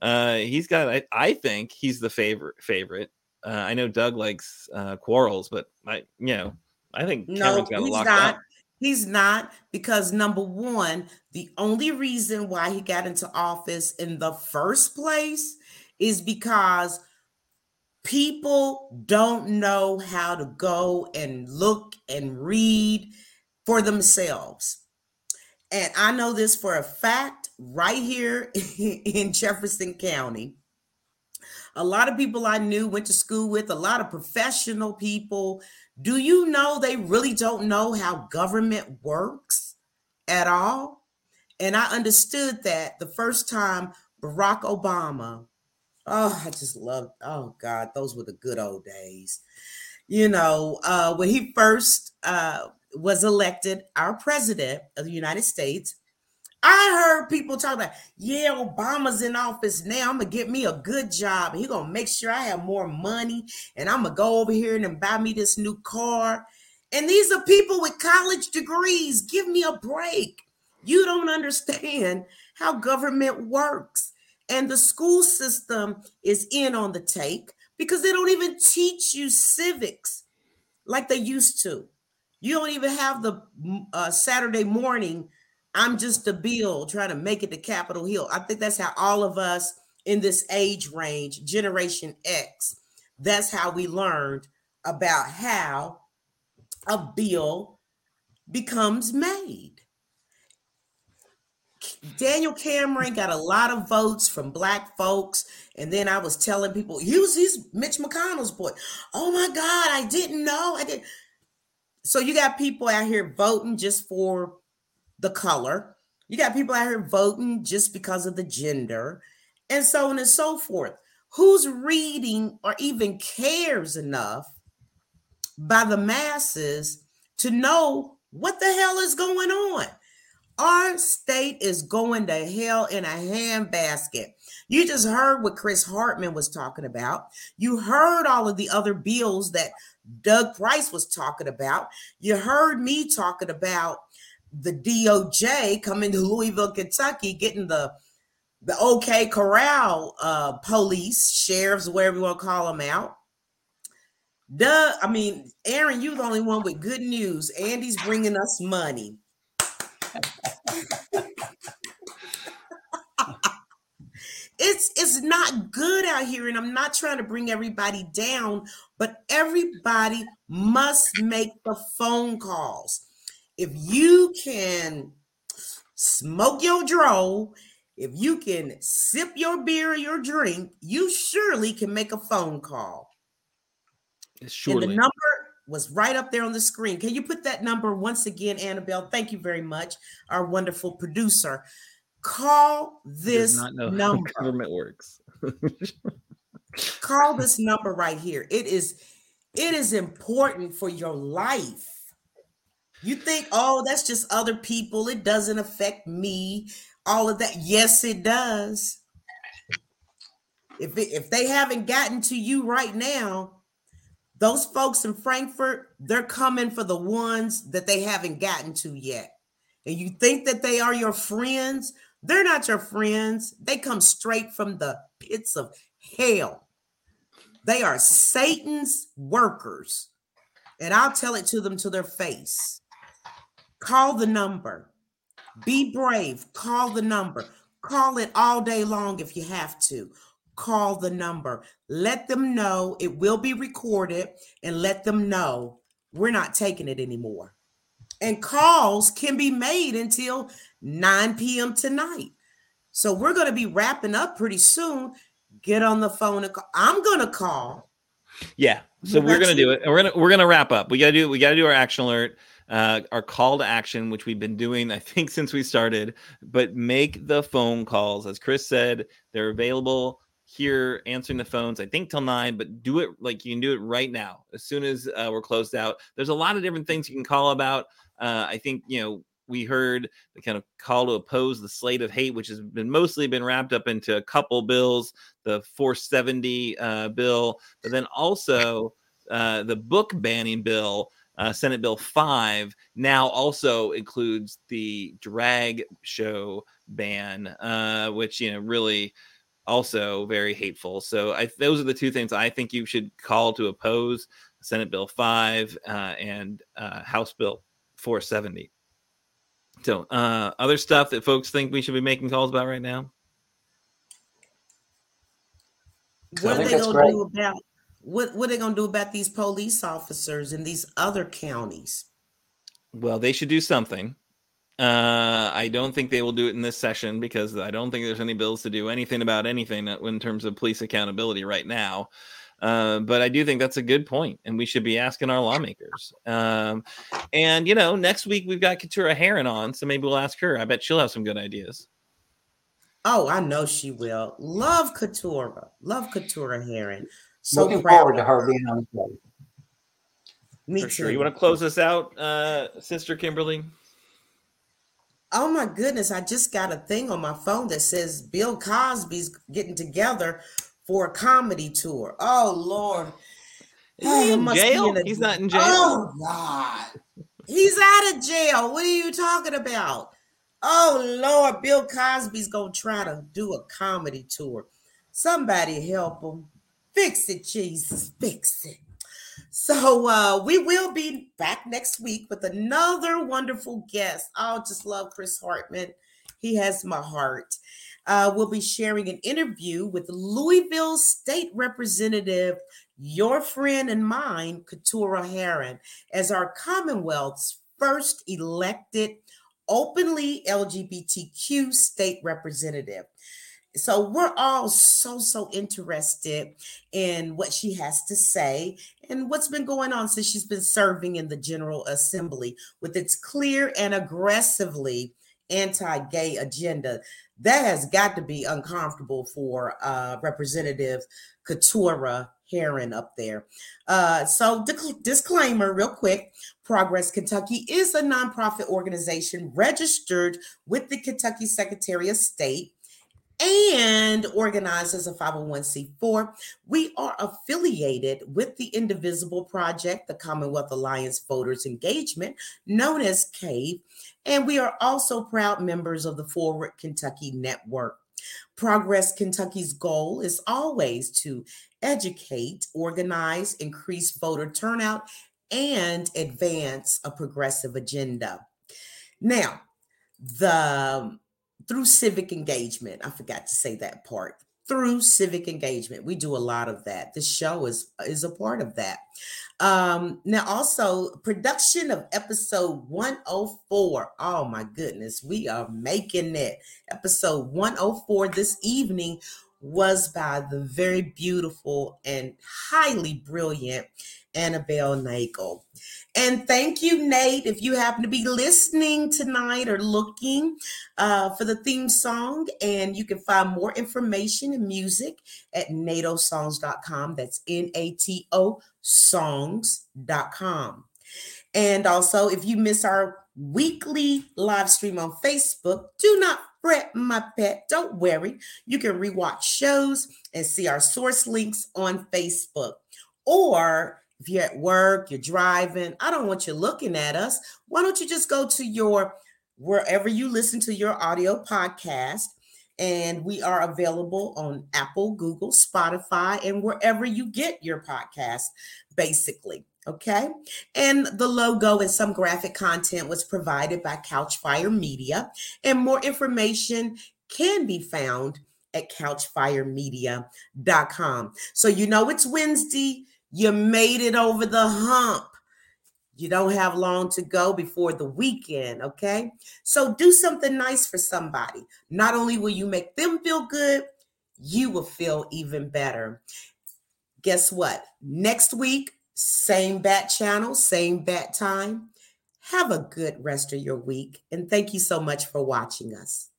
uh, he's got. I, I think he's the favorite. Favorite. Uh, I know Doug likes uh, Quarles, but I, you know, I think Cameron's no, he's not. Up. He's not because number one, the only reason why he got into office in the first place is because people don't know how to go and look and read for themselves. And I know this for a fact right here in Jefferson County. A lot of people I knew went to school with, a lot of professional people. Do you know they really don't know how government works at all? And I understood that the first time Barack Obama Oh, I just love, oh God, those were the good old days. You know, uh, when he first uh, was elected our president of the United States, I heard people talk about, yeah, Obama's in office now. I'm gonna get me a good job. He gonna make sure I have more money, and I'm gonna go over here and buy me this new car. And these are people with college degrees. Give me a break. You don't understand how government works. And the school system is in on the take because they don't even teach you civics like they used to. You don't even have the uh, Saturday morning. I'm just a bill trying to make it to Capitol Hill. I think that's how all of us in this age range, Generation X, that's how we learned about how a bill becomes made. Daniel Cameron got a lot of votes from black folks. And then I was telling people, use he's Mitch McConnell's boy. Oh my God, I didn't know. I did. so you got people out here voting just for the color. You got people out here voting just because of the gender, and so on and so forth. Who's reading or even cares enough by the masses to know what the hell is going on? Our state is going to hell in a handbasket. You just heard what Chris Hartman was talking about. You heard all of the other bills that Doug Price was talking about. You heard me talking about the DOJ coming to Louisville, Kentucky, getting the the OK Corral uh, police, sheriffs, whatever you want to call them out. Doug, I mean, Aaron, you're the only one with good news. Andy's bringing us money. It's it's not good out here and i'm not trying to bring everybody down but everybody must make the phone calls. If you can smoke your dro if you can sip your beer or your drink you surely can make a phone call. Surely. and the number was right up there on the screen. Can you put that number once again annabelle? Thank you very much our wonderful producer Call this number. government works. Call this number right here. It is it is important for your life. You think, oh, that's just other people. It doesn't affect me. All of that. Yes, it does. If it, if they haven't gotten to you right now, those folks in Frankfort, they're coming for the ones that they haven't gotten to yet. And you think that they are your friends, they're not your friends. They come straight from the pits of hell. They are Satan's workers. And I'll tell it to them to their face. Call the number. Be brave. Call the number. Call it all day long if you have to. Call the number. Let them know it will be recorded and let them know we're not taking it anymore. And calls can be made until 9 p.m. tonight. So we're going to be wrapping up pretty soon. Get on the phone and call. I'm going to call. Yeah. So we're going to do it. We're going to we're going to wrap up. We got to do we got to do our action alert. Uh, our call to action, which we've been doing, I think, since we started, but make the phone calls. As Chris said, they're available here answering the phones, I think till nine, but do it like you can do it right now as soon as uh, we're closed out. There's a lot of different things you can call about. Uh, I think, you know, we heard the kind of call to oppose the slate of hate, which has been mostly been wrapped up into a couple bills, the 470 uh, bill, but then also uh, the book banning bill, uh, Senate Bill 5, now also includes the drag show ban, uh, which, you know, really also very hateful. So I, those are the two things I think you should call to oppose Senate Bill 5 uh, and uh, House Bill 470. So, uh, other stuff that folks think we should be making calls about right now. What are they gonna do about what? What are they gonna do about these police officers in these other counties? Well, they should do something. Uh, I don't think they will do it in this session because I don't think there's any bills to do anything about anything in terms of police accountability right now. Uh, but I do think that's a good point, and we should be asking our lawmakers. Um, and you know, next week we've got Keturah Herron on, so maybe we'll ask her. I bet she'll have some good ideas. Oh, I know she will. Love Keturah. Love Keturah Herron. So Looking forward to her being on the show. Me For too. Sure. You want to close this out, uh, Sister Kimberly? Oh my goodness! I just got a thing on my phone that says Bill Cosby's getting together for a comedy tour. Oh Lord. Is he in jail? He's not in jail. Oh God. He's out of jail. What are you talking about? Oh Lord, Bill Cosby's gonna try to do a comedy tour. Somebody help him. Fix it, Jesus. Fix it. So uh, we will be back next week with another wonderful guest. I'll just love Chris Hartman. He has my heart uh, will be sharing an interview with Louisville State Representative, your friend and mine, Keturah Herron, as our Commonwealth's first elected openly LGBTQ state representative. so we're all so so interested in what she has to say and what's been going on since she's been serving in the general assembly with its clear and aggressively anti-gay agenda that has got to be uncomfortable for uh, representative Keturah Herron up there. Uh, so, disclaimer, real quick Progress Kentucky is a nonprofit organization registered with the Kentucky Secretary of State and organized as a 501c4. We are affiliated with the Indivisible Project, the Commonwealth Alliance Voters Engagement, known as CAVE, and we are also proud members of the Forward Kentucky Network. Progress Kentucky's goal is always to educate, organize, increase voter turnout, and advance a progressive agenda. Now, the through civic engagement, I forgot to say that part. Through civic engagement, we do a lot of that. The show is is a part of that. Um, now, also production of episode 104. Oh my goodness, we are making it. Episode 104 this evening was by the very beautiful and highly brilliant Annabelle Nagel. And thank you, Nate, if you happen to be listening tonight or looking uh, for the theme song. And you can find more information and music at natosongs.com. That's N A T O songs.com. And also, if you miss our weekly live stream on Facebook, do not fret, my pet. Don't worry. You can rewatch shows and see our source links on Facebook. Or if you're at work, you're driving, I don't want you looking at us. Why don't you just go to your wherever you listen to your audio podcast? And we are available on Apple, Google, Spotify, and wherever you get your podcast, basically. Okay. And the logo and some graphic content was provided by Couchfire Media. And more information can be found at couchfiremedia.com. So you know it's Wednesday. You made it over the hump. You don't have long to go before the weekend, okay? So do something nice for somebody. Not only will you make them feel good, you will feel even better. Guess what? Next week, same bat channel, same bat time. Have a good rest of your week. And thank you so much for watching us.